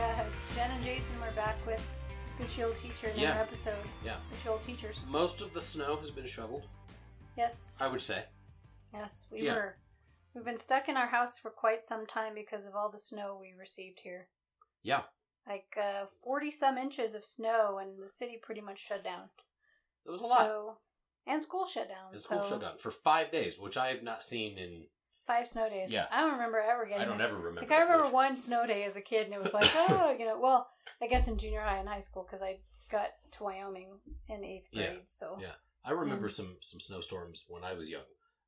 Yeah, it's Jen and Jason. We're back with Good Old Teacher, another Yeah. episode. Yeah. Good Old Teachers. Most of the snow has been shoveled, Yes, I would say. yes, we Yeah. were. We've been stuck in our house for quite some time because of all the snow we received here. Yeah. Like uh, 40 some inches of snow, and the city pretty much shut down. It was a lot. So, and school shut down. And school so shut down for five days, which I have not seen in. Five snow days. Yeah. I don't remember ever getting I don't ever remember. Like I remember much. one snow day as a kid, and it was like, oh, you know, well, I guess in junior high and high school because I got to Wyoming in eighth Yeah, grade. So yeah. I remember Mm. some some snowstorms when I was young.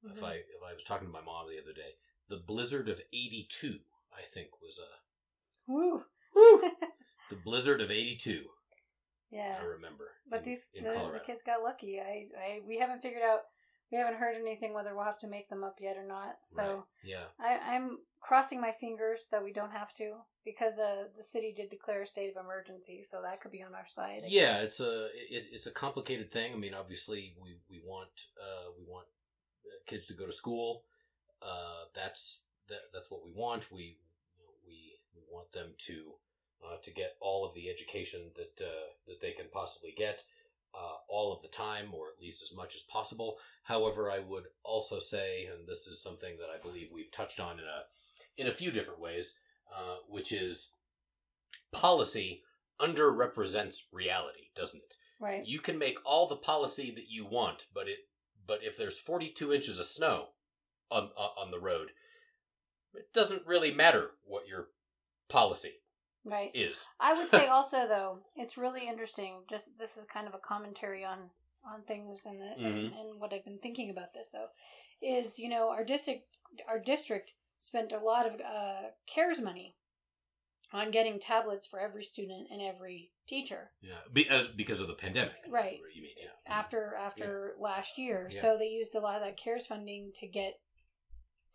If Mhm. I if I was talking to my mom the other day, the blizzard of '82, I think, was a Woo. Woo. the blizzard of '82. yeah, I remember. but in- these in the, the kids got lucky. I, I we haven't figured out. We haven't heard anything whether we'll have to make them up yet or not. So Right. yeah, I, I'm crossing my fingers that we don't have to because uh, the city did declare a state of emergency, so that could be on our side. I yeah, guess. it's a it, it's a complicated thing. I mean, obviously, we we want uh, we want uh, kids to go to school. Uh, that's that, that's what we want. We we we want them to uh, to get all of the education that uh, that they can possibly get. Uh, all of the time, or at least as much as possible. However, I would also say, and this is something that I believe we've touched on in a in a few different ways, uh, which is policy underrepresents reality, doesn't it? right. You can make all the policy that you want, but it but if there's 42 inches of snow on on the road, it doesn't really matter what your policy Right. is. I would say also though, it's really interesting. Just this is kind of a commentary on on things and the, Mhm. and what I've been thinking about this though, is you know our district our district spent a lot of uh, cares money on getting tablets for every student and every teacher Yeah, because because of the pandemic. Right. You mean yeah. after after last year. Yeah. So they used a lot of that cares funding to get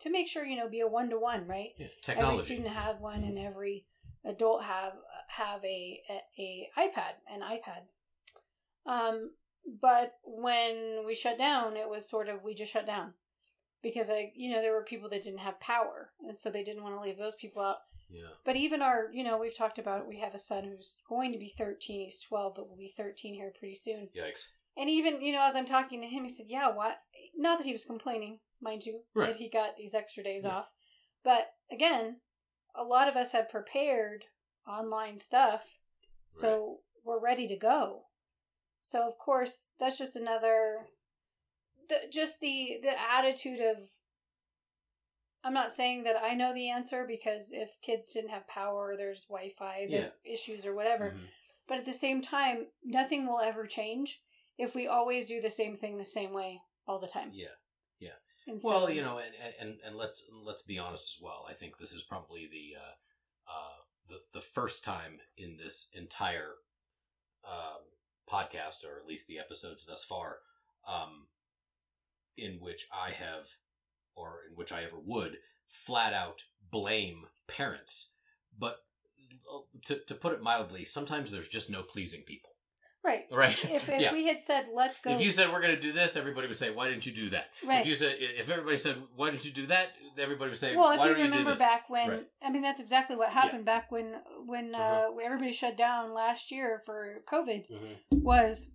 to make sure you know be a one to one right Yeah, Technology. every student have one and every adult have have a, a a ipad an ipad um but when we shut down it was sort of we just shut down because i you know there were people that didn't have power and so they didn't want to leave those people out yeah. but even our you know we've talked about it, we have a son who's going to be 13 he's 12 but will be 13 here pretty soon Yikes. and even, you know, as I'm talking to him, he said, Yeah, what? Not that he was complaining, mind you, Right. that he got these extra days Yeah. off. But again, a lot of us have prepared online stuff, so we're ready to go. So, of course, that's just another, the, just the, the attitude of, I'm not saying that I know the answer because if kids didn't have power, there's Wi Fi Yeah. issues or whatever. Mhm. But at the same time, nothing will ever change if we always do the same thing the same way all the time. Yeah. And Well, so- you know, and, and and let's let's be honest as well. I think this is probably the uh, uh, the the first time in this entire um, podcast, or at least the episodes thus far, um, in which I have, or in which I ever would, flat out blame parents. But to to put it mildly, sometimes there's just no pleasing people, right. right? If, if yeah. we had said, let's go. If you said we're going to do this, everybody would say, "Why didn't you do that?" right. If you said, if everybody said, "Why didn't you do that?" Everybody would say, well, "Why if you remember back when, Right. I mean, that's exactly what happened back when when uh, Uh-huh. when everybody shut down last year for COVID Mhm. was,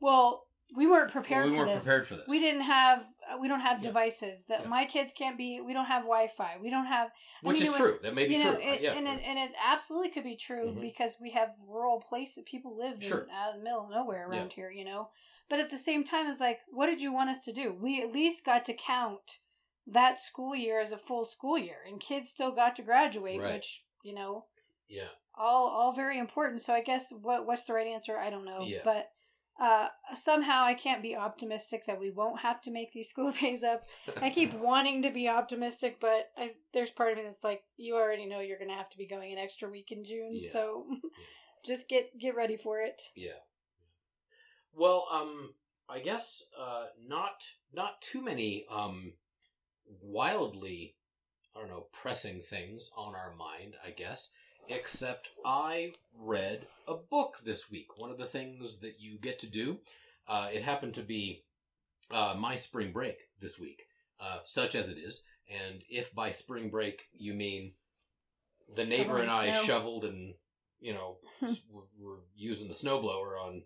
well, we weren't prepared Well, we for weren't this. prepared for this. We didn't have uh, we don't have Yeah. devices that Yeah. my kids can't be. We don't have Wi-Fi. We don't have I which mean, is was- true. That may be you know, true. it, yeah. and it, and it absolutely could be true Mhm. because we have rural places. People live Sure. in, out of the middle of nowhere around here, you know. But at the same time, it's like, what did you want us to do? We at least got to count that school year as a full school year, and kids still got to graduate, Right. which you know, yeah. all all very important. So I guess what what's the right answer? I don't know, Yeah. but. Uh, somehow I can't be optimistic that we won't have to make these school days up. I keep wanting to be optimistic, but I, there's part of me that's like, you already know you're going to have to be going an extra week in June, Yeah. so just get get ready for it. Yeah. Well, um, I guess uh, not not too many um, wildly, I don't know, pressing things on our mind. I guess, except I read a book this week. One of the things that you get to do. Uh, it happened to be uh, my spring break this week, uh, such as it is. And if by spring break you mean the neighbor and I snow. shoveled and you know s- we're, using the snowblower on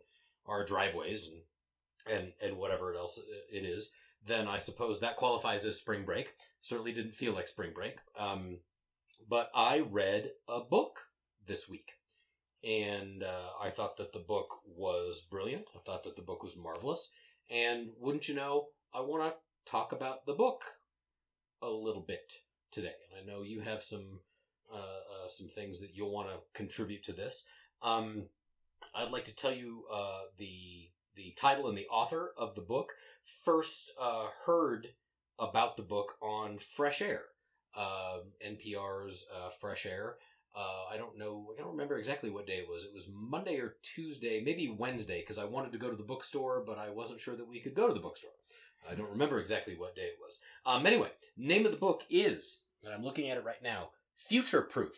our driveways and and and whatever else it is, then I suppose that qualifies as spring break. Certainly didn't feel like spring break. Um, but I read a book this week, and uh, I thought that the book was brilliant. I thought that the book was marvelous, and wouldn't you know, I want to talk about the book a little bit today. And I know you have some uh, uh, some things that you'll want to contribute to this. Um, I'd like to tell you uh, the the title and the author of the book. First uh, heard about the book on Fresh Air, uh, NPR's uh, Fresh Air. Uh, I don't know. I don't remember exactly what day it was. It was Monday or Tuesday, maybe Wednesday, because I wanted to go to the bookstore, but I wasn't sure that we could go to the bookstore. I don't remember exactly what day it was. Um, anyway, name of the book is, and I'm looking at it right now, Futureproof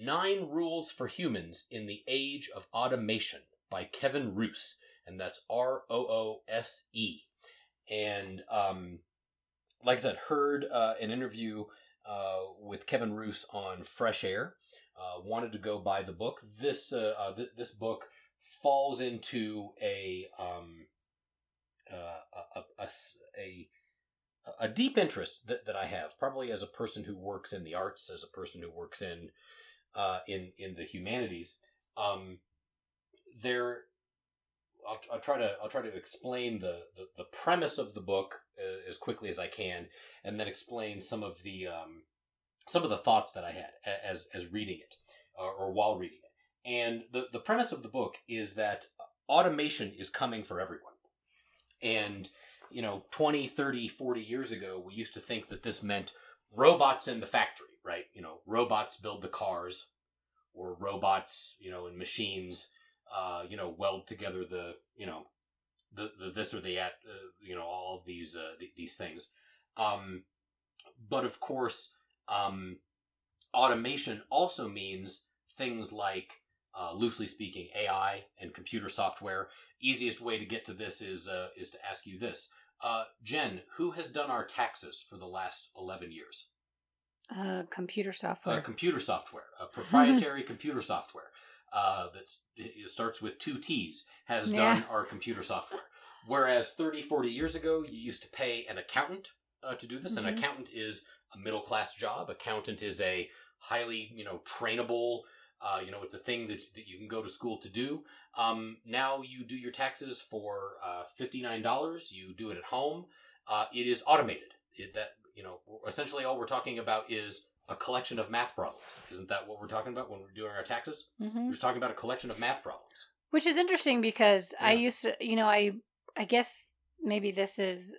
Nine Rules for Humans in the Age of Automation by Kevin Roose. And that's R O O S E. And um, like I said, heard uh, an interview uh, with Kevin Roose on Fresh Air. Uh, wanted to go buy the book. This uh, uh, th- this book falls into a um, a, a, a a deep interest that, that I have, probably as a person who works in the arts, as a person who works in in in the humanities. Um, there, I'll, I'll try to I'll try to explain the, the, the premise of the book as quickly as I can, and then explain some of the um, some of the thoughts that I had as as reading it uh, or while reading it. And the the premise of the book is that automation is coming for everyone, and you know 20 30 40 years ago we used to think that this meant robots in the factory right you know robots build the cars or robots you know and machines uh you know weld together the you know the, the this or the that uh, you know all of these uh, th- these things um but of course um automation also means things like uh, loosely speaking ai and computer software easiest way to get to this is uh, is to ask you this uh, Jen, who has done our taxes for the last 11 years? Uh, computer software. Uh, computer software, a proprietary computer software uh, that starts with two T's, has Yeah. done our computer software. Whereas 30, 40 years ago, you used to pay an accountant uh, to do this. An Mhm. accountant is a middle class job. Accountant is a highly, you know, trainable. Uh, you know, it's a thing that, that you can go to school to do. Um, now you do your taxes for uh, fifty nine dollars. You do it at home. Uh, it is automated. It, that you know, essentially all we're talking about is a collection of math problems. Isn't that what we're talking about when we're doing our taxes? hmm We're just talking about a collection of math problems. Which is interesting because I used to, you know, I I guess maybe this is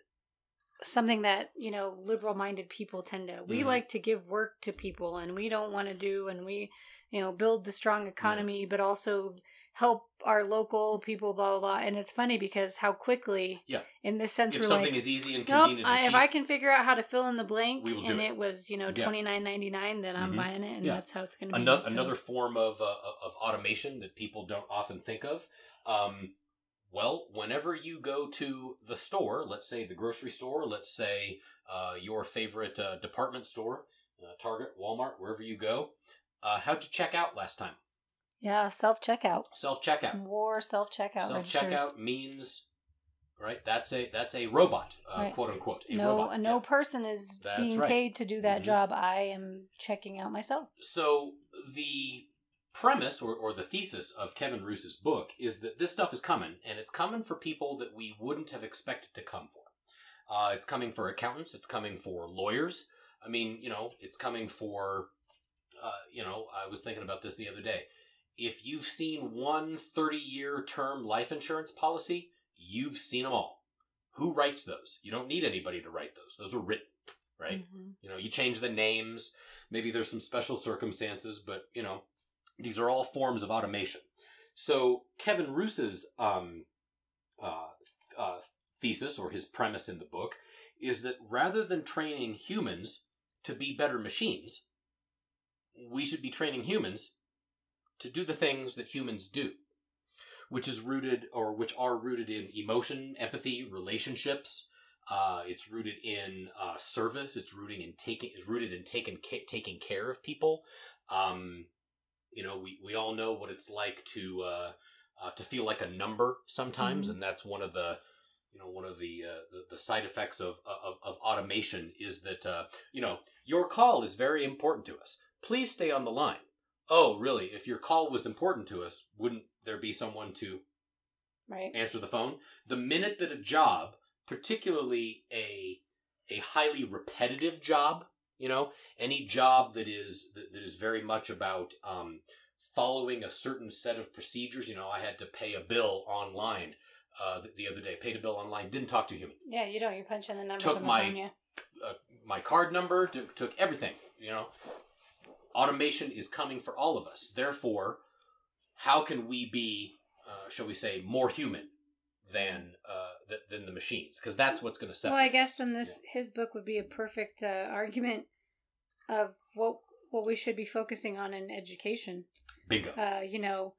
something that you know liberal-minded people tend to. We Mhm. like to give work to people, and we don't want to do, and we, you know, build the strong economy, but also help our local people, blah blah blah. And it's funny because how quickly, Yeah. in this sense, If something like, is easy and Nope. convenient, I, and if I can figure out how to fill in the blank, We will do and it. it was you know twenty nine ninety nine, then I'm Mhm. buying it, and Yeah. that's how it's going to be. another So- another form of uh, of automation that people don't often think of. Um, well, whenever you go to the store, let's say the grocery store, let's say uh, your favorite uh, department store, uh, Target, Walmart, wherever you go, uh, how'd you check out last time? Yeah, self checkout. Self checkout. More self checkout. Self checkout means right. That's a that's a robot, uh, Right. quote unquote. A No, robot. no yeah. person is That's being right. paid to do that Mhm. job. I am checking out myself. So the premise or, or the thesis of Kevin Roose's book is that this stuff is coming, and it's coming for people that we wouldn't have expected to come for. Uh, it's coming for accountants. It's coming for lawyers. I mean, you know, it's coming for, uh, you know, I was thinking about this the other day. If you've seen one 30 year term life insurance policy, you've seen them all. Who writes those? You don't need anybody to write those. Those are written, right? Mhm. You know, you change the names. Maybe there's some special circumstances, but you know, these are all forms of automation. So Kevin Roose's um, uh, uh, thesis or his premise in the book is that rather than training humans to be better machines, we should be training humans to do the things that humans do, which is rooted or which are rooted in emotion, empathy, relationships, uh, it's rooted in uh, service. It's rooting in taking. It's rooted in taking ca- taking care of people. Um, you know, we, we all know what it's like to uh, uh, to feel like a number sometimes, Mhm. and that's one of the you know one of the uh, the, the side effects of, of of automation is that uh, you know your call is very important to us. Please stay on the line. Oh, really? If your call was important to us, wouldn't there be someone to Right. answer the phone. The minute that a job, particularly a a highly repetitive job, you know, any job that is that, that is very much about um, following a certain set of procedures. You know, I had to pay a bill online uh, the, the other day. Paid a bill online. Didn't talk to a human. Yeah, you don't. You punch in the numbers Took the my- phone. Yeah. Uh, my card number took, took everything. You know, automation is coming for all of us. Therefore, how can we be, uh, shall we say, more human than uh, th- than the machines? Because that's what's going to sell. Well. I guess in this his book would be a perfect uh, argument of what what we should be focusing on in education. Bingo. Uh, you know,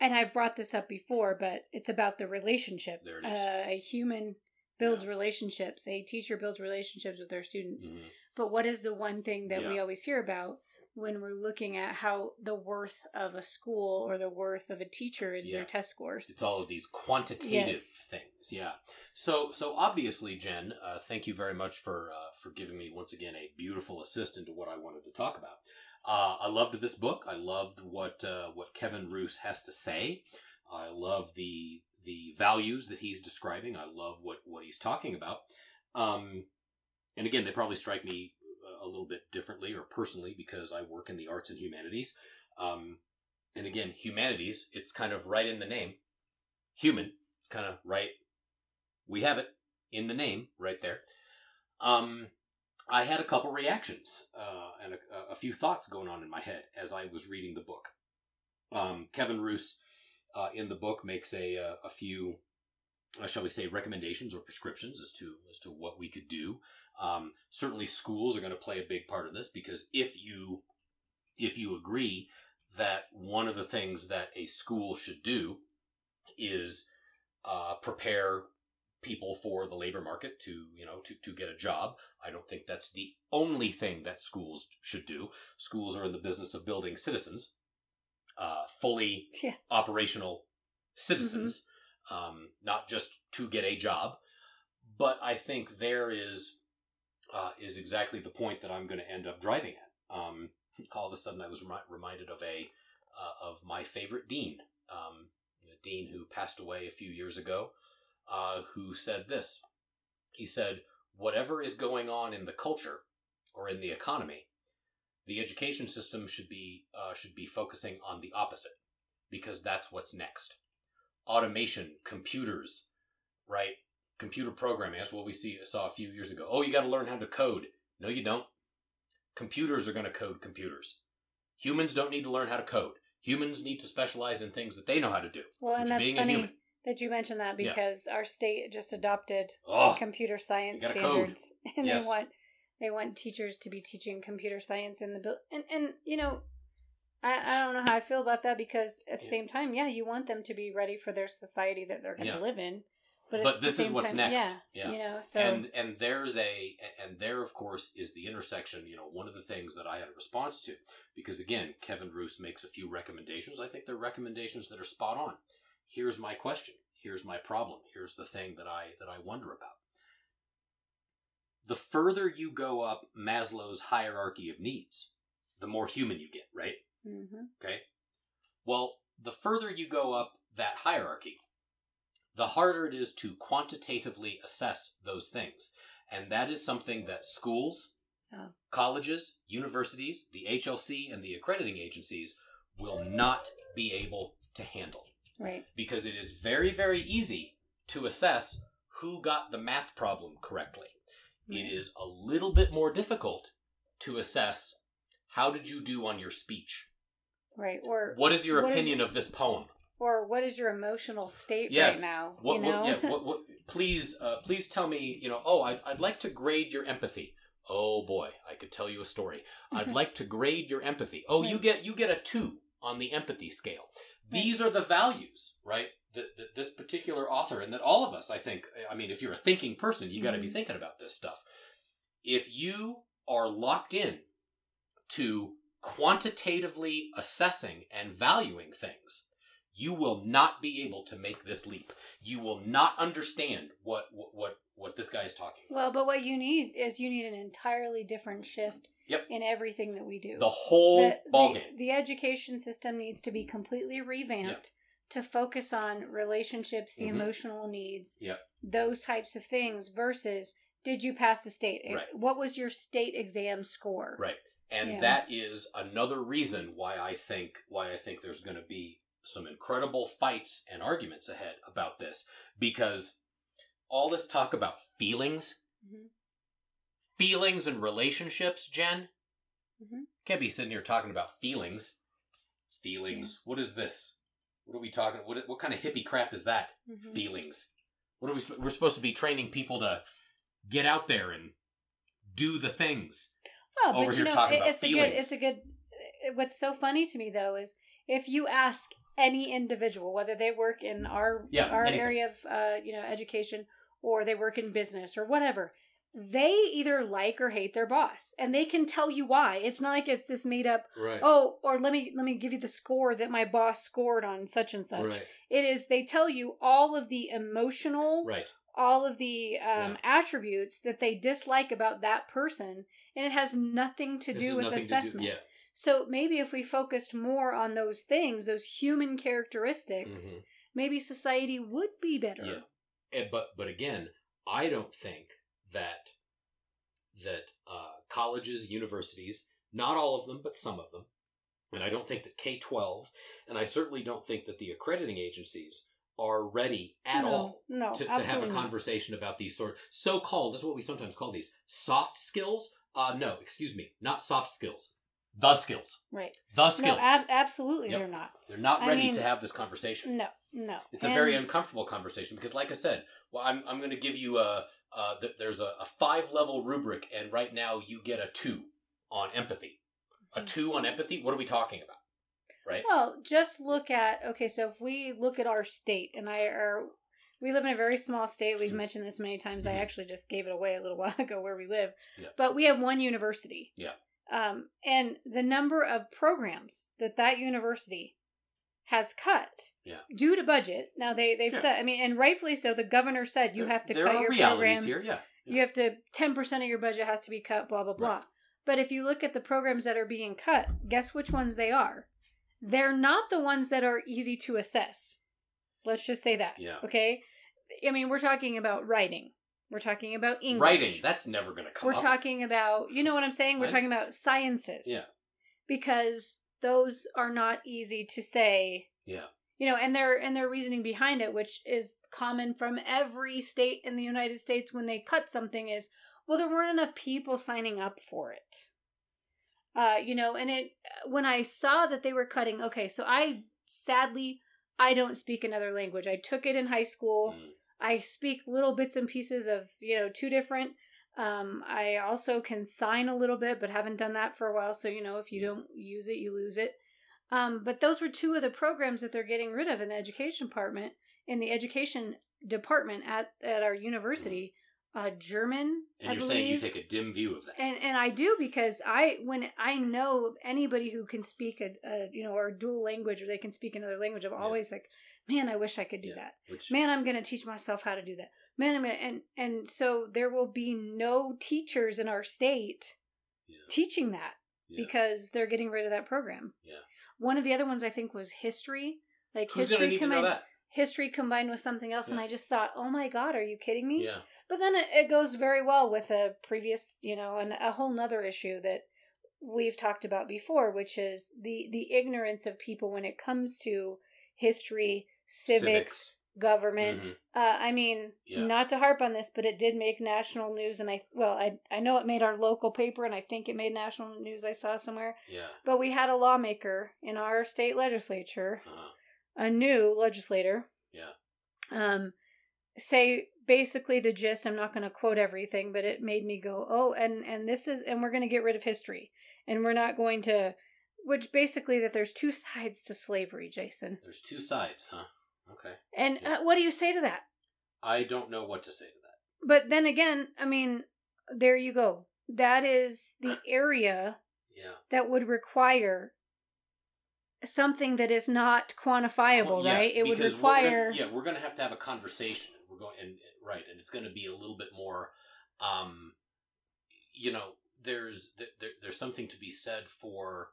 and I've brought this up before, but it's about the relationship. There it is. Uh, a human builds Yeah. relationships. A teacher builds relationships with their students. Mhm. But what is the one thing that we always hear about when we're looking at how the worth of a school or the worth of a teacher is Yeah. their test scores? It's all of these quantitative Yes. things. Yeah. So so obviously, Jen, uh, thank you very much for uh, for giving me once again a beautiful assist into what I wanted to talk about. Uh, I loved this book. I loved what uh, what Kevin Roose has to say. I love the the values that he's describing. I love what what he's talking about. Um, and again, they probably strike me a little bit differently or personally because I work in the arts and humanities. Um, and again, humanities, it's kind of right in the name. Human, it's kind of right. We have it in the name right there. Um, I had a couple reactions uh, and a, a few thoughts going on in my head as I was reading the book. Um, Kevin Roose uh, in the book makes a a, a few, uh, shall we say, recommendations or prescriptions as to as to what we could do. Um, certainly, schools are going to play a big part of this because if you if you agree that one of the things that a school should do is uh, prepare people for the labor market to you know to, to get a job i don't think that's the only thing that schools should do. Schools are in the business of building citizens uh, fully Yeah. operational citizens um, not just to get a job. But i think there is uh, is exactly the point that i'm going to end up driving at um, all of a sudden i was remi- reminded of a uh, of my favorite dean um, a dean who passed away a few years ago uh, who said this. He said, Whatever is going on in the culture or in the economy, the education system should be uh, should be focusing on the opposite because that's what's next. Automation, computers, right? Computer programming. That's what we see saw a few years ago. Oh, you got to learn how to code. No, you don't. Computers are going to code computers. Humans don't need to learn how to code. Humans need to specialize in things that they know how to do. Well, and that's funny that you mentioned that Yeah. because our state just adopted Oh, computer science gotta code. standards, and Yes. they want they want teachers to be teaching computer science in the build. And and you know, I I don't know how I feel about that because at the Yeah. same time, yeah, you want them to be ready for their society that they're going to Yeah. live in. But, But this is what's time, next. Yeah, Yeah. you know, so and and there's a and there of course is the intersection you know one of the things that i had a response to because again Kevin Roose makes a few recommendations. I think they're recommendations that are spot on. Here's my question. Here's my problem. Here's the thing that i that i wonder about. The further you go up maslow's hierarchy of needs the more human you get right? Hmm Okay. Well, the further you go up that hierarchy, the harder it is to quantitatively assess those things. And that is something that schools, Oh. colleges, universities, the HLC, and the accrediting agencies will not be able to handle. right, Because it is very, very easy to assess who got the math problem correctly. It is a little bit more difficult to assess how did you do on your speech? right, or What is your What is- opinion of this poem? Or what is your emotional state Yes. right now? What, you know, what, yeah, what, what, please, uh, please tell me, you know, oh, I'd, I'd like to grade your empathy. Oh boy, I could tell you a story. I'd like to grade your empathy. Oh, you get, you get a two on the empathy scale. These are the values, right? That, that this particular author and that all of us, I think, I mean, if you're a thinking person, you got to be Mhm. thinking about this stuff. If you are locked in to quantitatively assessing and valuing things, you will not be able to make this leap. You will not understand what what what, what this guy is talking about. Well, but what you need is you need an entirely different shift Yep. in everything that we do. The whole the, ball the, game. the education system needs to be completely revamped to focus on relationships, the Mhm. emotional needs, Yep. those types of things versus did you pass the state? Right. What was your state exam score? Right. And Yeah. that is another reason why I think why I think there's going to be some incredible fights and arguments ahead about this because all this talk about feelings, Mhm. feelings and relationships, Jen, Mhm. can't be sitting here talking about feelings. Feelings. What is this? What are we talking? What what kind of hippie crap is that? Mhm. Feelings. What are we? We're supposed to be training people to get out there and do the things. Oh, over but here you know, talking it- about it's a good. It's a good. What's so funny to me though is if you ask any individual, whether they work in our Yeah, our anything. area of uh, you know education or they work in business or whatever, they either like or hate their boss, and they can tell you why. It's not like it's this made up. Right. Oh, or let me let me give you the score that my boss scored on such and such. Right. It is they tell you all of the emotional Right. all of the um, Yeah. attributes that they dislike about that person, and it has nothing to This do with assessment. yeah. So maybe if we focused more on those things, those human characteristics, Mhm. maybe society would be better. Yeah. And, but but again, I don't think that that uh, colleges, universities, not all of them, but some of them, and I don't think that K twelve, and I certainly don't think that the accrediting agencies are ready at no, all No, to, to have a conversation about these sort of so called. This is what we sometimes call these soft skills. Uh, no, excuse me, not soft skills. The skills. Right. The No, skills. ab- absolutely, Yep. they're not. They're not I ready mean- to have this conversation. No, no. It's a very uncomfortable conversation because, like I said, well, I'm, I'm going to give you a, uh, th- there's a, a five level rubric, and right now you get a two on empathy. A two on empathy? What are we talking about? Right? Well, just look at okay. So if we look at our state, and I are we live in a very small state. We've Mhm. mentioned this many times. I Mhm. actually just gave it away a little while ago where we live. Yeah. But we have one university. Yeah. Um, and the number of programs that that university has cut Yeah. due to budget. Now they they've Yeah. said. I mean, and rightfully so. The governor said you There- have to cut your programs. here, yeah. You have to ten percent of your budget has to be cut. Blah blah blah. Right. But if you look at the programs that are being cut, guess which ones they are? They're not the ones that are easy to assess. Let's just say that. Yeah. Okay. I mean, we're talking about writing. We're talking about English. Writing, that's never going to come We're up. talking about, you know what I'm saying? We're Right. talking about sciences. Yeah. Because those are not easy to say. Yeah. You know, and their and their reasoning behind it, which is common from every state in the United States when they cut something, is well, there weren't enough people signing up for it. Uh, you know, and it when I saw that they were cutting, okay, so I sadly I don't speak another language. I took it in high school. Mm. I speak little bits and pieces of, you know, two different. Um, I also can sign a little bit, but haven't done that for a while. So, you know, if you don't use it, you lose it. Um, but those were two of the programs that they're getting rid of in the education department, in the education department at, at our university. Uh, German, And I you're saying you take a dim view of that. And and I do because I when I know anybody who can speak a, a you know or a dual language or they can speak another language, I'm Yeah. always like, man, I wish I could do Yeah. that. Which, Man, I'm gonna teach myself how to do that. Man, I'm gonna and and so there will be no teachers in our state Yeah. teaching that yeah. because they're getting rid of that program. Yeah. One of the other ones I think was history, like Who's history to combined history combined with something else, and I just thought, oh my god, are you kidding me? Yeah. But then it, it goes very well with a previous, you know, and a whole nother issue that we've talked about before, which is the the ignorance of people when it comes to history, civics, government. Mhm. Uh, I mean, Yeah. not to harp on this, but it did make national news, and I well, I I know it made our local paper, and I think it made national news. I saw somewhere, Yeah. but we had a lawmaker in our state legislature Uh-huh. a new legislator. Yeah. Um, say basically the gist. I'm not going to quote everything, but it made me go, oh, and and this is, and we're going to get rid of history, and we're not going to, which basically that there's two sides to slavery, Jason. There's two sides, huh? Okay. And Yeah. uh, what do you say to that? I don't know what to say to that. But then again, I mean, there you go. That is the area Yeah. that would require something that is not quantifiable, Yeah, right? It would because we're gonna- require yeah, we're going to have to have a conversation. We're going and right, and it's going to be a little bit more. Um, you know, there's there, there- there's something to be said for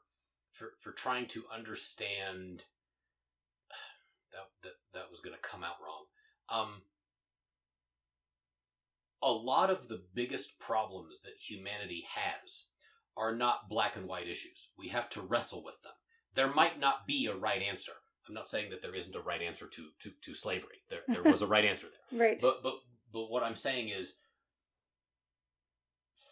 for for trying to understand. That that that was going to come out wrong. Um, a lot of the biggest problems that humanity has are not black and white issues. We have to wrestle with them. There might not be a right answer. I'm not saying that there isn't a right answer to to, to slavery. There there was a right answer there. right. But but but what I'm saying is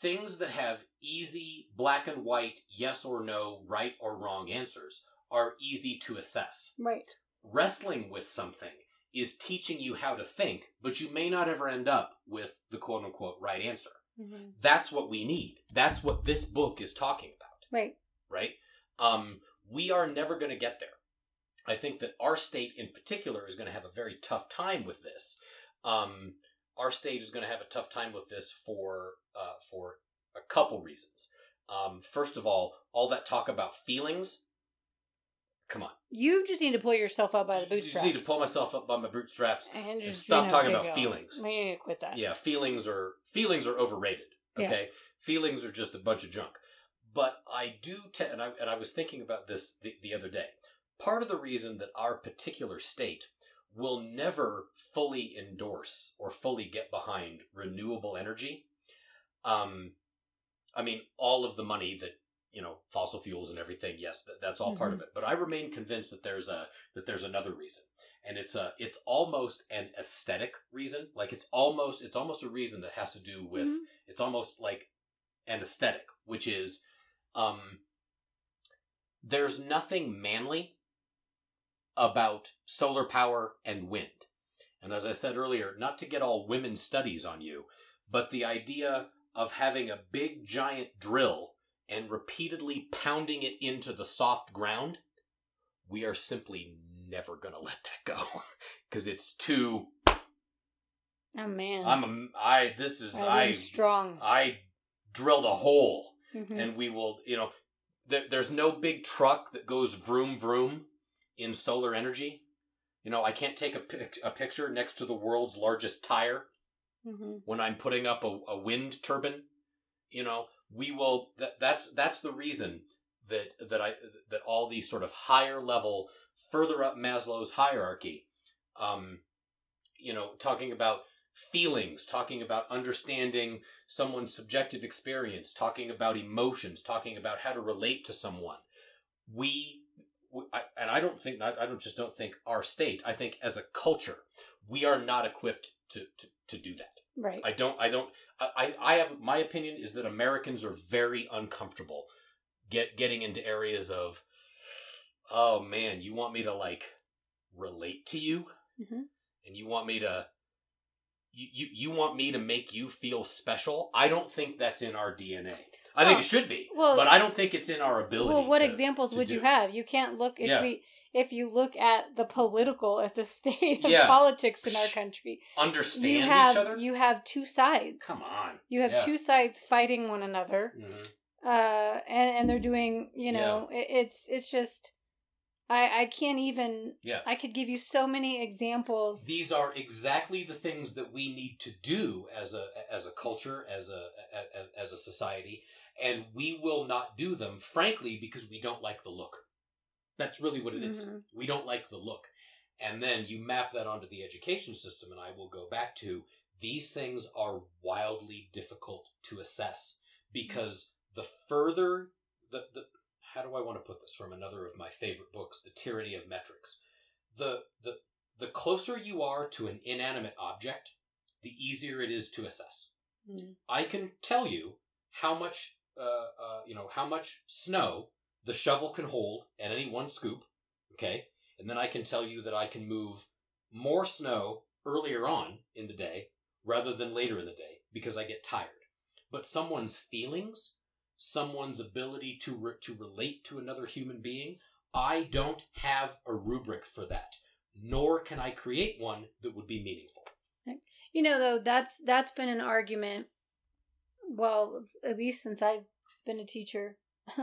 things that have easy black and white yes or no, right or wrong answers are easy to assess. right. Wrestling with something is teaching you how to think, but you may not ever end up with the quote unquote right answer. Mhm. That's what we need. That's what this book is talking about Right. right? Um, we are never going to get there. I think that our state in particular is going to have a very tough time with this. Um, our state is going to have a tough time with this for uh, for a couple reasons. Um, first of all, all that talk about feelings. Come on, You just need to pull yourself up by the bootstraps. you just need to pull myself up by my bootstraps. and and just stop talking about go. feelings. We need to quit that. Yeah, feelings are feelings are overrated. Yeah. Okay, feelings are just a bunch of junk. But I do, te- and I and I was thinking about this the, the other day. Part of the reason that our particular state will never fully endorse or fully get behind renewable energy. Um, I mean, all of the money that you know, fossil fuels and everything. Yes, that, that's all part of it. But I remain convinced that there's a that there's another reason and it's a it's almost an aesthetic reason like it's almost it's almost a reason that has to do with Mhm. it's almost like an aesthetic which is um there's nothing manly about solar power and wind and as i said earlier not to get all women's studies on you but the idea of having a big giant drill and repeatedly pounding it into the soft ground we are simply never gonna let that go because it's too Oh man, i'm a i this is I i strong. i drilled a hole Mhm. and we will you know there, there's no big truck that goes vroom vroom in solar energy. You know i can't take a, pic- a picture next to the world's largest tire Mhm. when i'm putting up a, a wind turbine. You know we will that, that's that's the reason that that i that all these sort of higher level further up maslow's hierarchy um you know talking about feelings talking about understanding someone's subjective experience talking about emotions talking about how to relate to someone. We I, and i don't think I, I don't just don't think our state i think as a culture we are not equipped to to, to do that Right. I don't. I don't. I. I have my opinion is that Americans are very uncomfortable get getting into areas of. Oh man, you want me to like relate to you, Mhm. and you want me to. You, you you want me to make you feel special? I don't think that's in our DNA. I think it should be, well- but I don't think it's in our ability. Well, what to- examples to would you have? You can't look if Yeah. we if you look at the political at the state of Yeah. politics in our country. understand You each have other? you have two sides. Come on. You have Yeah. two sides fighting one another. Mhm. uh and and they're doing you know it, it's it's just i i can't even Yeah. i could give you so many examples these are exactly the things that we need to do as a as a culture as a as a society and we will not do them frankly because we don't like the look that's really what it is. Mhm. we don't like the look and then you map that onto the education system and i will go back to these things are wildly difficult to assess because the further the, the how do i want to put this from another of my favorite books the tyranny of metrics the the the closer you are to an inanimate object, the easier it is to assess. Mhm. I can tell you how much, uh, uh, you know, how much snow the shovel can hold at any one scoop. Okay, and then I can tell you that I can move more snow earlier on in the day rather than later in the day because I get tired. But someone's feelings, someone's ability to re- to relate to another human being, I don't have a rubric for that nor can I create one that would be meaningful. you know though that's that's been an argument well at least since i've been a teacher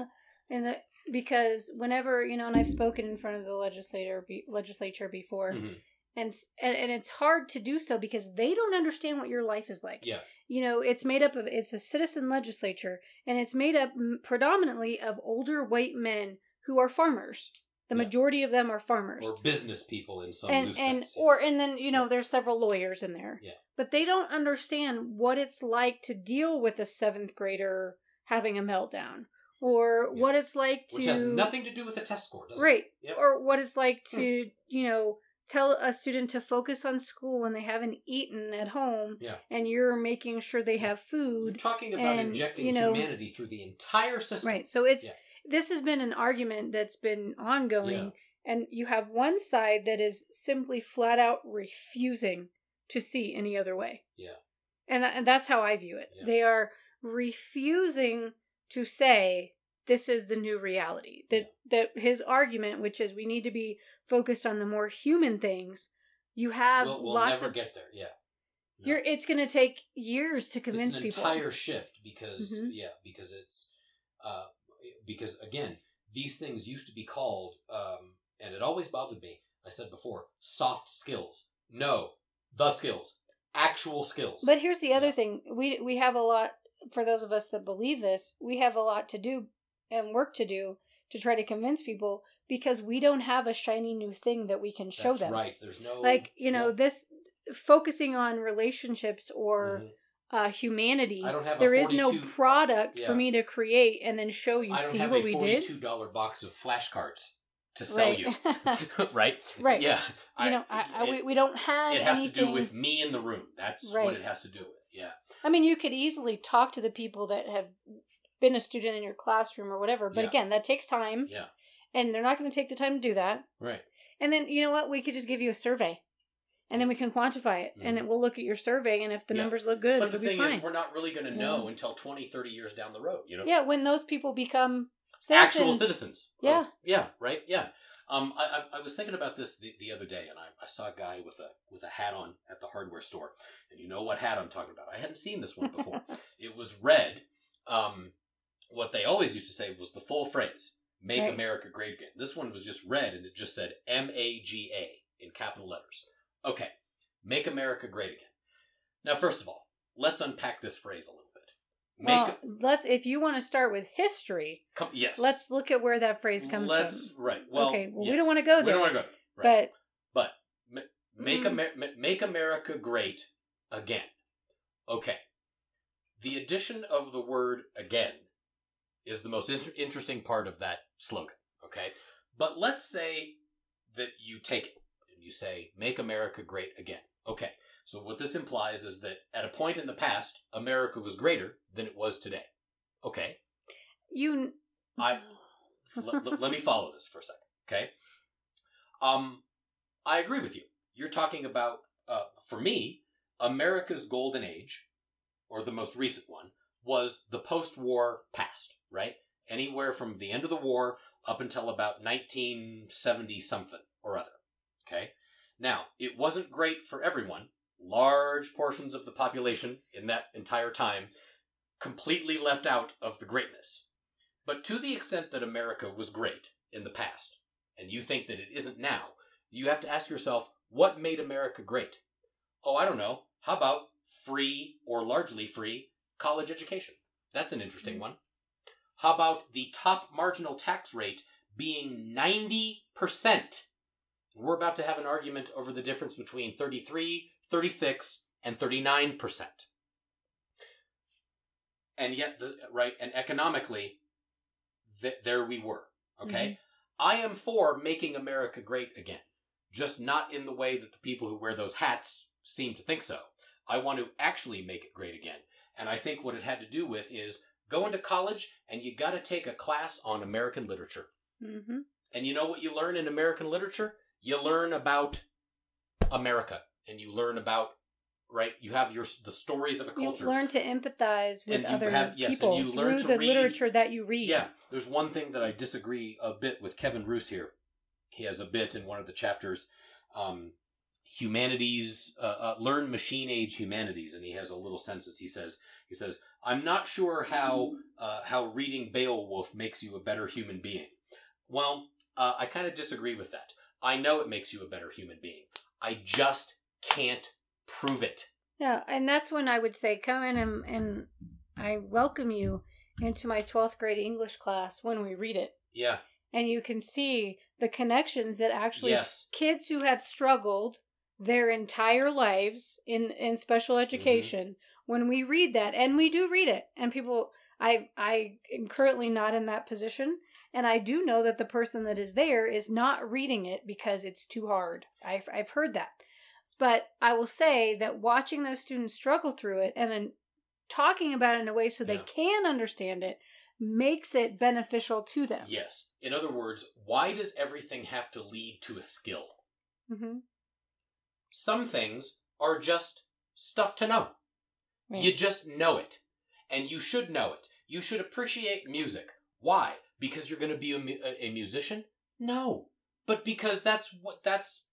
And the, because whenever you know, and I've spoken in front of the legislator be, legislature before, Mhm. and, and and it's hard to do so because they don't understand what your life is like. Yeah. You know, it's made up of it's a citizen legislature, and it's made up predominantly of older white men who are farmers. The Yeah. majority of them are farmers Or business people in some and and sense. or and then you know there's several lawyers in there Yeah. but they don't understand what it's like to deal with a seventh grader having a meltdown or Yeah. what it's like to Which has nothing to do with the test score, does it? right Yep. or what it's like Hmm. to you know tell a student to focus on school when they haven't eaten at home Yeah. and you're making sure they have You're food talking about and, injecting you know- humanity through the entire system. right so it's Yeah. This has been an argument that's been ongoing and you have one side that is simply flat out refusing to see any other way Yeah. and, tha- and that's how i view it Yeah. they are refusing to say this is the new reality that that his argument which is we need to be focused on the more human things you have We'll, we'll lots never of get there. Yeah. No. you're it's going to take years to convince people. it's an people entire shift because Mhm. yeah because it's uh because again these things used to be called um and it always bothered me i said before soft skills no the skills actual skills But here's the other Yeah. thing: we we have a lot for those of us that believe this. We have a lot to do and work to do to try to convince people because we don't have a shiny new thing that we can show That's them. right there's no Like you know, yeah. this focusing on relationships or Mhm. Uh, humanity. I don't have a There is no product Yeah. for me to create and then show you. i don't See have what a we did. $42 box of flashcards to sell Right. you right right. yeah You know, I, I, it, we, don't have it has anything. to do with me in the room that's what it has to do with yeah I mean, you could easily talk to the people that have been a student in your classroom or whatever, but Yeah. again, that takes time, yeah and they're not going to take the time to do that. right And then you know what? We could just give you a survey, and then we can quantify it, and Mhm. it will look at your survey, and if the Yeah. numbers look good, but the thing is we're not really going to Yeah. know until 20 30 years down the road you know yeah, when those people become actual citizens. citizens. of- Yeah. yeah, right. Yeah. Um, I, I, I was thinking about this the, the other day, and I, I saw a guy with a with a hat on at the hardware store, and you know what hat I'm talking about. I hadn't seen this one before. it was red. Um, what they always used to say was the full phrase "Make Right. America Great Again." This one was just red, and it just said M A G A in capital letters. Okay, make America great again. Now, first of all, let's unpack this phrase a little bit. Make well, let's if you want to start with history, come, yes. let's look at where that phrase comes from. Let's from. right. Well, okay, well, we don't want to go there. We don't want to go. there. Right. but but Make Mm. Amer- make America great again. Okay. The addition of the word again is the most interesting part of that slogan. Okay. But let's say that you take it you say, make America great again. Okay. So what this implies is that at a point in the past, America was greater than it was today. Okay. you. I- L- l- let me follow this for a second, okay? Um, I agree with you. You're talking about, uh, for me, America's golden age, or the most recent one, was the post-war past, right? Anywhere from the end of the war up until about 1970 something or other? Now, it wasn't great for everyone. Large portions of the population in that entire time completely left out of the greatness. But to the extent that America was great in the past, and you think that it isn't now, you have to ask yourself, what made America great? Oh, I don't know. How about free or largely free college education? That's an interesting mm. one. How about the top marginal tax rate being 90%? We're about to have an argument over the difference between 33, 36, and 39%. And yet, the, right, and economically, th- there we were. Okay? I am for making America great again, just not in the way that the people who wear those hats seem to think so. I want to actually make it great again. And I think what it had to do with is going to college and you got to take a class on American literature. hmm And you know what you learn in American literature? You learn about America and you learn about right. You have your the stories of a culture You learn to empathize with other have- yes, and people you learn through the read- literature that you read. Yeah, there's one thing that I disagree a bit with Kevin Roose here. He has a bit in one of the chapters um, humanities, uh, uh, learn machine age humanities, and he has a little sentence. He says, he says, I'm not sure how uh, how reading Beowulf makes you a better human being. Well, uh, I kind of disagree with that. I know it makes you a better human being. I just can't prove it. Yeah, and that's when I would say, come in and, and I welcome you into my 12th grade English class when we read it. Yeah. And you can see the connections that actually Yes. kids who have struggled their entire lives in, in special mm-hmm. education, when we read that, and we do read it, and people, I, I am currently not in that position. And I do know that the person that is there is not reading it because it's too hard. I've, I've heard that. But I will say that watching those students struggle through it and then talking about it in a way so they Yeah. can understand it makes it beneficial to them. Yes. In other words, why does everything have to lead to a skill? hmm Some things are just stuff to know. Right. You just know it. And you should know it. You should appreciate music. Why? Because you're going to be a, a, a musician? No. But because that's what that's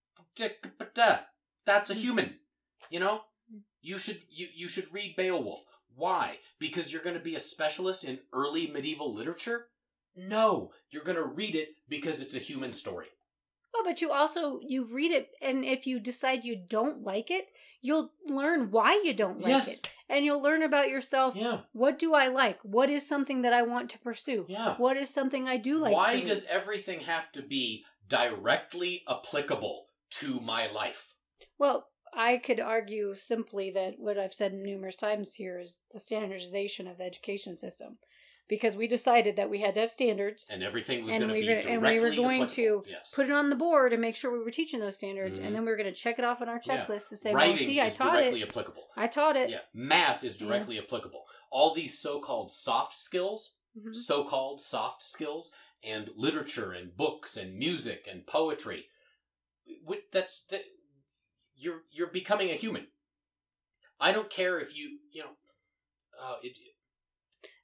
that's a hmm. human. You know? Hmm. You should you, you should read Beowulf. Why? Because you're going to be a specialist in early medieval literature? No, you're going to read it because it's a human story. Oh, but you also you read it, and if you decide you don't like it, you'll learn why you don't like Yes. it, and you'll learn about yourself. Yeah. What do I like? What is something that I want to pursue? Yeah. What is something I do like? Why does everything have to be directly applicable to my life? Well, I could argue simply that what I've said numerous times here is the standardization of the education system, because we decided that we had to have standards, And everything was and going to we be were directly and we were going applicable. to yes. put it on the board and make sure we were teaching those standards, Mhm. and then we were going to check it off on our Yeah. checklist to say, Writing "Well, see, I taught directly it. applicable. I taught it." Yeah, math is directly applicable. All these so-called soft skills, Mhm. so-called soft skills, and literature and books and music and poetry. That's that. You're you're becoming a human. I don't care if you you know. Uh, it,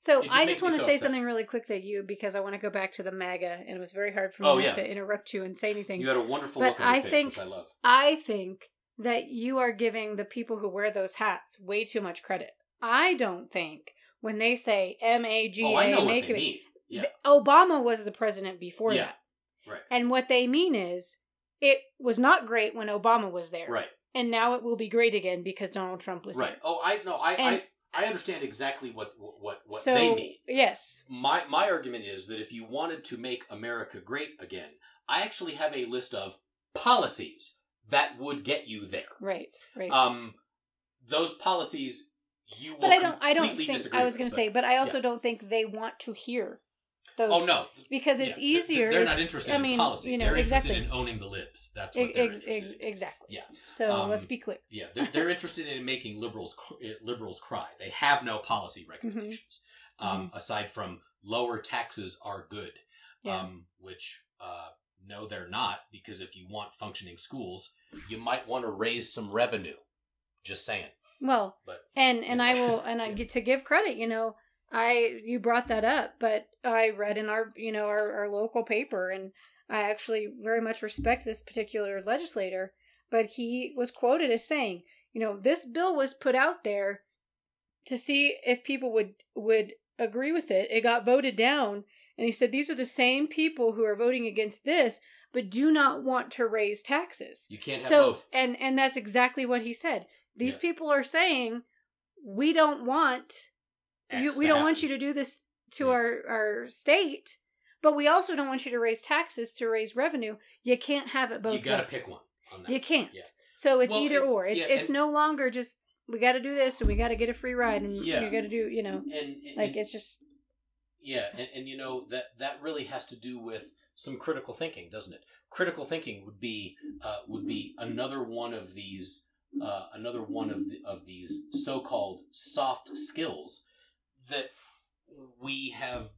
So I just want to so say upset. something really quick to you because I want to go back to the MAGA, and it was very hard for me Oh, yeah. to interrupt you and say anything. you had a wonderful But look on your I face, think- which I love. I think that you are giving the people who wear those hats way too much credit. I don't think when they say M A G A, Oh, I know A what make they it mean. Yeah. Obama was the president before Yeah. that. Right. And what they mean is it was not great when Obama was there. Right. And now it will be great again because Donald Trump was Right. Oh, I no, I And- I, I understand exactly what what what so, they mean. Yes. My my argument is that if you wanted to make America great again, I actually have a list of policies that would get you there. Right. Right. Um, those policies you will but I don't I don't think disagree I was going to say, but I also don't think they want to hear those Oh no, because it's Yeah, easier They're not interested I in policy. you know, they're exactly. interested in owning the libs. That's what they're ex- interested in. exactly. Yeah. So Um, let's be clear. Yeah, they're, they're interested in making liberals eh, liberals cry. They have no policy Mm-hmm. recommendations um, aside from lower taxes are good, Yeah. um, which uh, no, they're not because if you want functioning schools, you might want to raise some revenue. Just saying. Well, But and and I will and I get to give credit. You know, I you brought that up, but I read in our you know our, our local paper, and I actually very much respect this particular legislator. But he was quoted as saying, you know, this bill was put out there to see if people would would agree with it. It got voted down, and he said these are the same people who are voting against this, but do not want to raise taxes you can't have so both. and and that's exactly what he said these Yeah. people are saying we don't want you we don't want you to do this to Yeah. our our state but we also don't want you to raise taxes to raise revenue you can't have it both You got to ways pick one. On that. you can't Yeah. so it's Well, either and- or it's yeah, it's no longer just we got to do this and we got to get a free ride and Yeah. you got to do you know And, and like and- it's just Yeah, and, and you know that that really has to do with some critical thinking, doesn't it? Critical thinking would be uh, would be another one of these uh, another one of the, of these so-called soft skills that we have.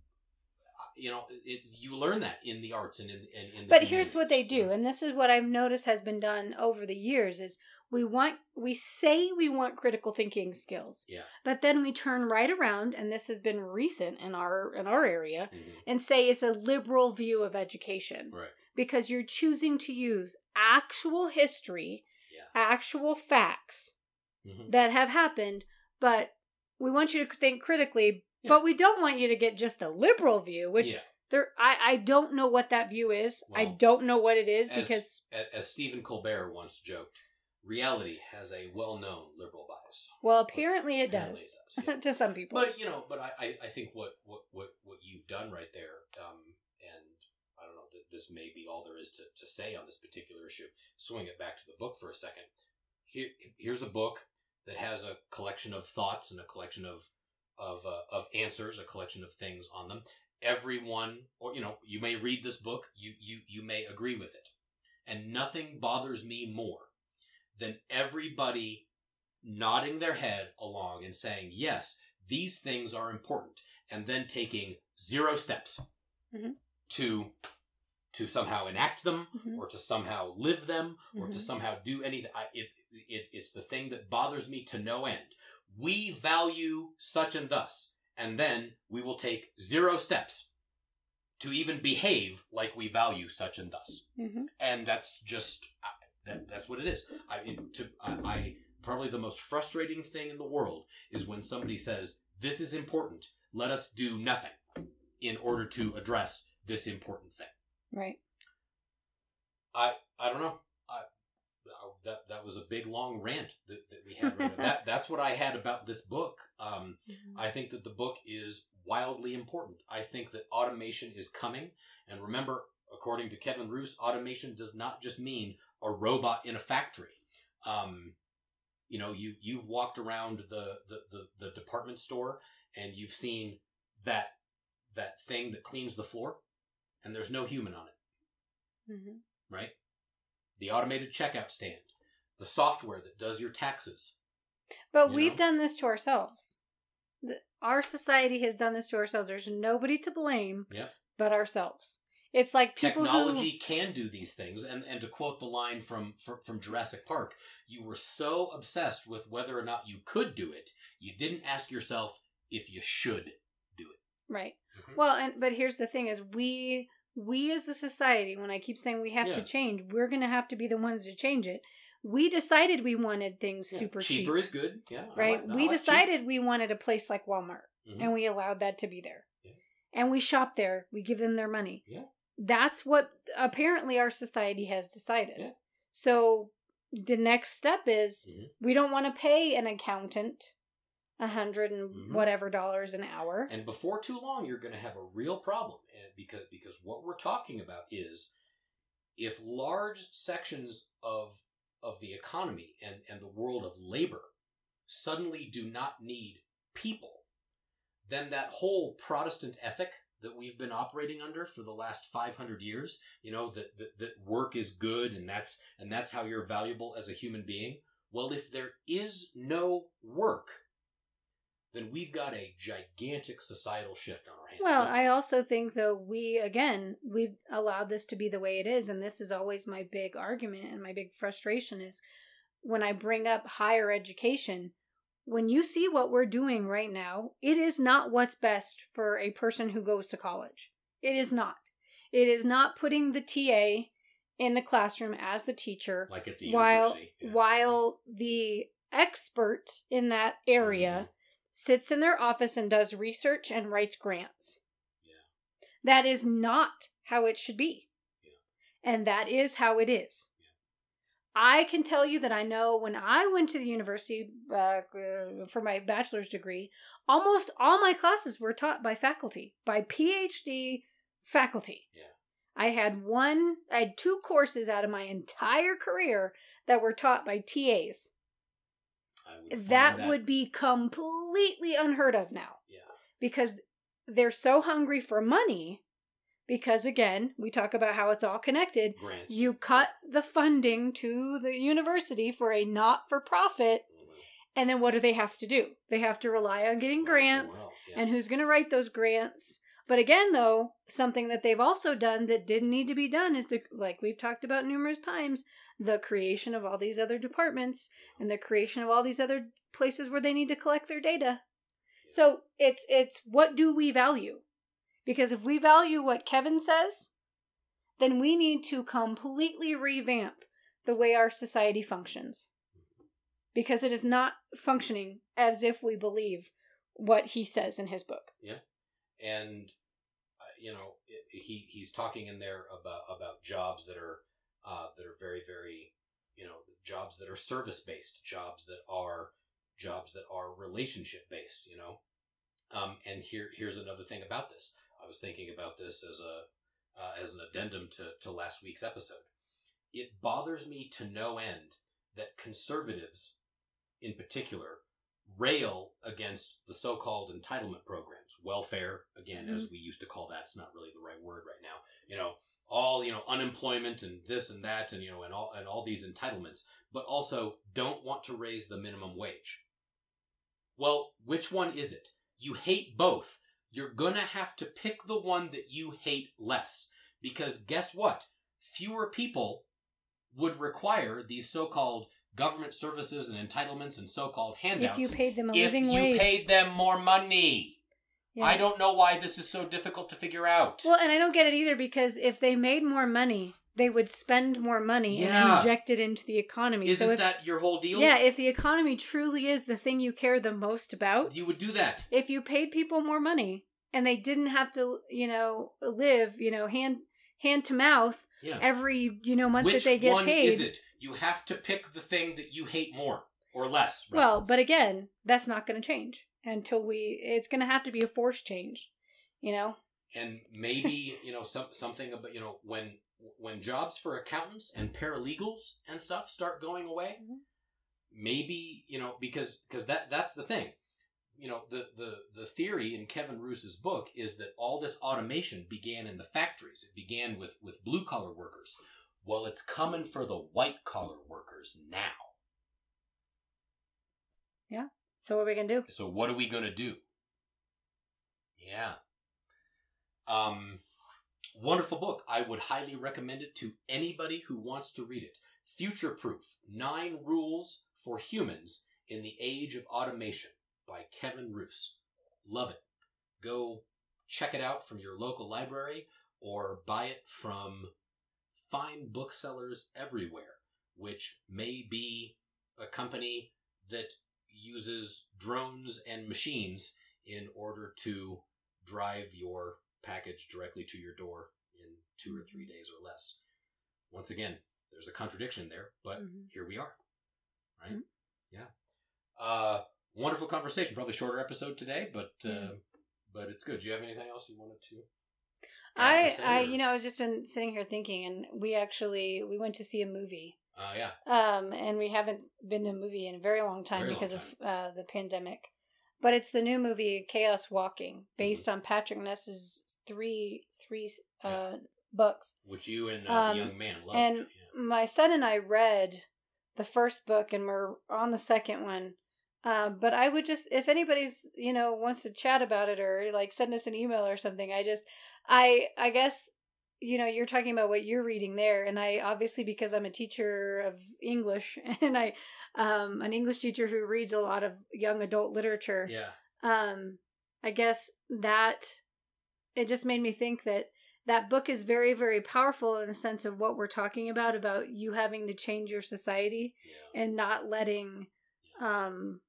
You know, it, you learn that in the arts and in, in, in the but here's what they do and this is what i've noticed has been done over the years is we want we say we want critical thinking skills Yeah. but then we turn right around and this has been recent in our in our area Mhm. and say it's a liberal view of education Right. because you're choosing to use actual history Yeah. actual facts Mhm. that have happened, but we want you to think critically, Yeah. but we don't want you to get just the liberal view, which yeah. there I, I don't know what that view is. I don't know what it is As, because as Stephen Colbert once joked, reality has a well-known liberal bias. well apparently it does. It does, yeah. to some people. But you know, but I, I, I think what, what, what, what you've done right there, um, and I don't know that this may be all there is to, to say on this particular issue. Swing it back to the book for a second. Here, here's a book that has a collection of thoughts and a collection of of uh, of answers, a collection of things on them. Everyone, or you know, you may read this book, you you you may agree with it, and nothing bothers me more than everybody nodding their head along and saying, yes, these things are important, and then taking zero steps Mhm. to to somehow enact them Mhm. or to somehow live them or to Mhm. somehow do anything. It, it, it's the thing that bothers me to no end. We value such and thus, and then we will take zero steps to even behave like we value such and thus Mhm. and that's just, that, that's what it is. I, it, to, I, I probably the most frustrating thing in the world is when somebody says this is important. Let us do nothing in order to address this important thing. Right. I I don't know. I, I- that that was a big long rant that, that we had. Right that that's what I had about this book. Um, I think that the book is wildly important. I think that automation is coming. And remember, according to Kevin Roose, automation does not just mean a robot in a factory. Um, you know, you you've walked around the, the, the, the department store and you've seen that that thing that cleans the floor, and there's no human on it, Mhm. right? The automated checkout stand, the software that does your taxes. But You we've know? done this to ourselves. The, our society has done this to ourselves. There's nobody to blame Yeah. but ourselves. It's like people technology who can do these things and and to quote the line from, from from Jurassic Park you were so obsessed with whether or not you could do it you didn't ask yourself if you should right. Mhm. Well, and but here's the thing: is we we as a society, when I keep saying we have Yeah. to change, we're going to have to be the ones to change it. We decided we wanted things Yeah, super cheaper cheap, is good yeah right? like- we like cheap. decided we wanted a place like Walmart, Mhm. and we allowed that to be there. Yeah. And we shop there. We give them their money. Yeah. That's what apparently our society has decided. Yeah. So the next step is Mhm. we don't want to pay an accountant a hundred and Mhm. whatever dollars an hour. and before too long you're going to have a real problem because because what we're talking about is if large sections of of the economy and and the world of labor suddenly do not need people then that whole protestant ethic that we've been operating under for the last 500 years you know that that, that work is good and that's and that's how you're valuable as a human being well if there is no work then we've got a gigantic societal shift on our hands. Well, I also think though we again we've allowed this to be the way it is, and this is always my big argument and my big frustration is when I bring up higher education. When you see what we're doing right now, it is not what's best for a person who goes to college. It is not. It is not putting the TA in the classroom as the teacher like at the while yeah. while the expert in that area mm-hmm. Sits in their office and does research and writes grants. Yeah. That is not how it should be. Yeah. And that is how it is. I can tell you that I know when I went to the university uh, uh, for my bachelor's degree, almost all my classes were taught by faculty, by PhD faculty. Yeah. I had one, I had two courses out of my entire career that were taught by TAs. That would be completely unheard of now yeah. because they're so hungry for money. Because again, we talk about how it's all connected. grants. You cut the funding to the university for a not for profit, Mhm. and then what do they have to do? They have to rely on getting grants, else, yeah. and who's going to write those grants? But again, though, something that they've also done that didn't need to be done is the like we've talked about numerous times, the creation of all these other departments and the creation of all these other places where they need to collect their data. So it's it's what do we value? Because if we value what Kevin says, then we need to completely revamp the way our society functions. Because it is not functioning as if we believe what he says in his book. Yeah. And uh, you know he he's talking in there about about jobs that are uh, that are very very you know jobs that are service based jobs that are jobs that are relationship based you know? Um, and here here's another thing about this. I was thinking about this as a uh, as an addendum to to last week's episode. It bothers me to no end that conservatives in particular rail against the so-called entitlement programs. Welfare again as we used to call that it's not really the right word right now you know all you know unemployment and this and that and you know and all and all these entitlements but also don't want to raise the minimum wage well which one is it you hate both you're gonna have to pick the one that you hate less because guess what fewer people would require these so-called government services and entitlements and so-called handouts If you paid them a living wage. if you wage. paid them more money. Yeah. I don't know why this is so difficult to figure out. Well, and I don't get it either because if they made more money, they would spend more money Yeah. and inject it into the economy. Isn't so if, that your whole deal? Yeah, if the economy truly is the thing you care the most about, You would do that. if you paid people more money and they didn't have to, you know, live, you know, hand hand to mouth Yeah. every, you know, month Which that they get one paid. is it? You have to pick the thing that you hate more or less. Well, but again, that's not going to change until we it's going to have to be a force change, you know. and maybe you know some something about you know when when jobs for accountants and paralegals and stuff start going away Mhm. maybe you know because because that that's the thing. You know the the the theory in Kevin Roose's book is that all this automation began in the factories. It began with with blue collar workers. Well it's coming for the white collar workers now So what are we to do? So what are we to do? Yeah. Um wonderful book. I would highly recommend it to anybody who wants to read it. Futureproof: 9 Rules for Humans in the Age of Automation by Kevin Roose. Love it. Go check it out from your local library or buy it from fine booksellers everywhere, which may be a company that uses drones and machines in order to drive your package directly to your door in two or three days or less. Once again, there's a contradiction there, but Mhm. here we are. Right? Mhm. Yeah. Uh, wonderful conversation. Probably shorter episode today, but uh, Yeah. but it's good. Do you have anything else you wanted to? I I you know, I was just been sitting here thinking and we actually we went to see a movie. Uh, yeah. Um and we haven't been to a movie in a very long time Very long because of uh the pandemic. But it's the new movie Chaos Walking based Mm-hmm. on Patrick Ness's three three uh books. Which you and uh, Um, the young man loved. and yeah. my son and I read the first book and we're on the second one. Uh, but I would just, if anybody's, you know, wants to chat about it or like send us an email or something, I just, I, I guess, you know, you're talking about what you're reading there. And I obviously, because I'm a teacher of English and I, um, an English teacher who reads a lot of young adult literature, yeah. um i guess that it just made me think that that book is very very powerful in the sense of what we're talking about about you having to change your society Yeah. and not letting um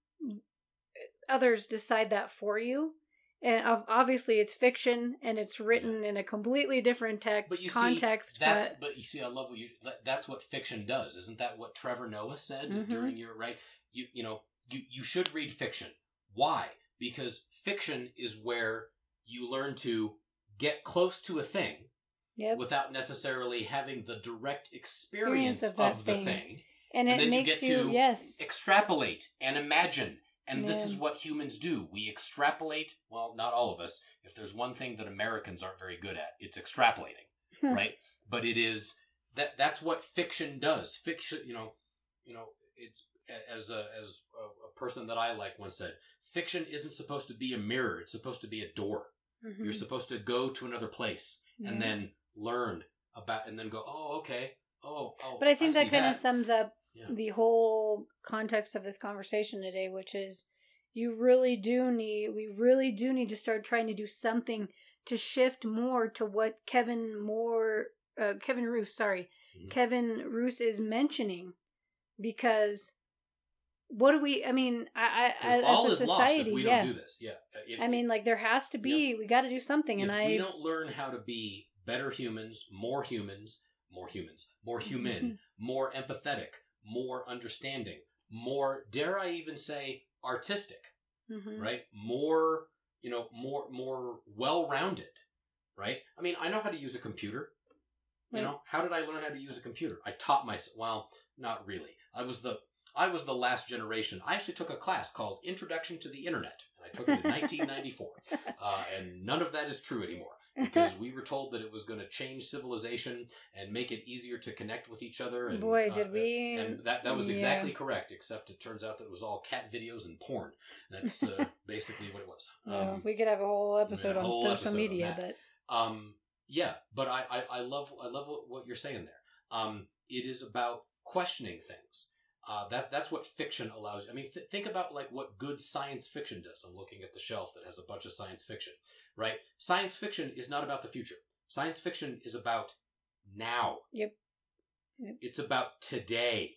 others decide that for you and obviously it's fiction and it's written in a completely different tech But you context see, that's but but you see, I love what you. That's what fiction does, isn't that what Trevor Noah said Mhm. during your right? You you know you you should read fiction. Why? Because fiction is where you learn to get close to a thing yep without necessarily having the direct experience, Experience of of, the thing. thing. and and it then you get you, to yes Extrapolate and imagine. And this is what humans do. We extrapolate. Well, not all of us. If there's one thing that Americans aren't very good at, it's extrapolating right? But it is that that's what fiction does. Fiction, you know, you know, it's as a as a, a person that I like once said, fiction isn't supposed to be a mirror. It's supposed to be a door. Mhm. You're supposed to go to another place and then learn about, and then go, oh, okay, oh, oh. But I think that see kind of sums up Yeah. the whole context of this conversation today, which is you really do need, we really do need to start trying to do something to shift more to what Kevin Moore, uh, Kevin Roose, sorry, Mhm. Kevin Roose is mentioning because what do we? I mean, I, I as, all as is a society, we yeah. don't do this. Yeah. Uh, I mean, like there has to be. We got to do something, if and we I. don't learn how to be better humans, more humans, more humans, more human, more empathetic, more understanding, more dare I even say artistic, Mhm. right? More, you know, more more well-rounded, right? I mean, I know how to use a computer. You know, how did I learn how to use a computer? I taught myself. Well, not really. I was the I was the last generation. I actually took a class called Introduction to the Internet, and I took it in 1994. Uh, and none of that is true anymore because we were told that it was going to change civilization and make it easier to connect with each other. And, Boy, uh, did we! And that that was Yeah. exactly correct, except it turns out that it was all cat videos and porn. That's uh, basically what it was. Well, Um, we could have a whole episode a on social episode media, that. but um, yeah, but I, I, I love I love what, what you're saying there. Um, it is about questioning things. Uh, that that's what fiction allows. I mean, th- think about like what good science fiction does. I'm looking at the shelf that has a bunch of science fiction. Right? Science fiction is not about the future. Science fiction is about now. Yep. Yep. It's about today.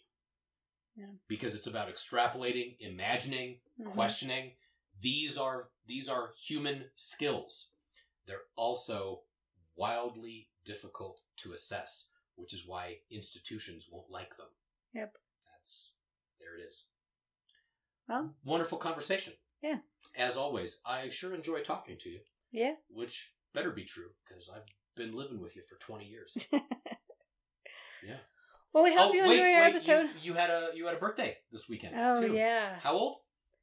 Yeah. Because it's about extrapolating, imagining, Mhm. questioning. These are these are human skills. They're also wildly difficult to assess, which is why institutions won't like them. Yep. That's there it is. Well. wonderful conversation. Yeah. As always, I sure enjoy talking to you, yeah. which better be true because I've been living with you for 20 years. yeah. Well, we hope you Oh, wait, enjoy our wait, episode. You, you had a you had a birthday this weekend. Oh too. yeah. How old?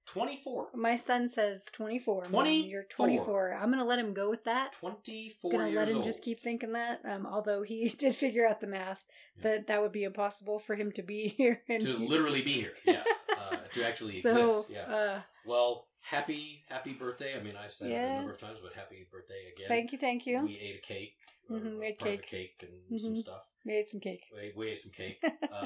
24. My son says 24. Mom. 24. You're 24. I'm going to let him go with that. 24 Gonna let him old. just keep thinking that. Um, although he did figure out the math Yeah. that that would be impossible for him to be here. And to literally be here. Yeah. Uh, to actually so, exist. Yeah. uh, Well, happy happy birthday. I mean, I've said it a number of times, but happy birthday again. thank you, thank you. We ate a cake. Mhm, we cake. cake and some Mhm. stuff. We ate some cake. We, we ate some cake. uh,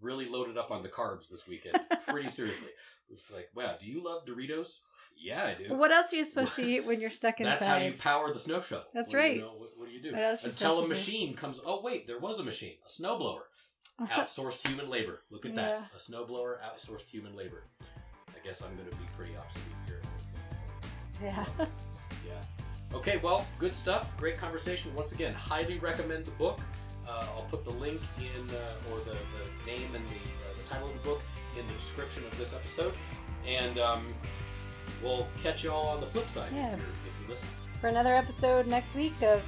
really loaded up on the carbs this weekend. Pretty seriously. It's like, wow, do you love Doritos? Yeah, I do. What else are you supposed to eat when you're stuck inside? That's how you power the snow shovel. That's What do you right. know- what, what do you do? Until a to do? machine comes. Oh wait, there was a machine, a snowblower. Outsourced human labor. Look at Yeah. that. A snowblower, outsourced human labor. Guess I'm going to be pretty obsolete here. Yeah. So, yeah. Okay, well, good stuff. Great conversation. Once again, highly recommend the book. Uh, I'll put the link in, uh, or the, the name and the, uh, the title of the book in the description of this episode. And um, we'll catch you all on the flip side Yeah. if, you're, if you're listening. For another episode next week of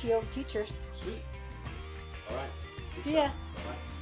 the Old Teachers. Sweet. All right. Good See stuff. ya. Bye-bye.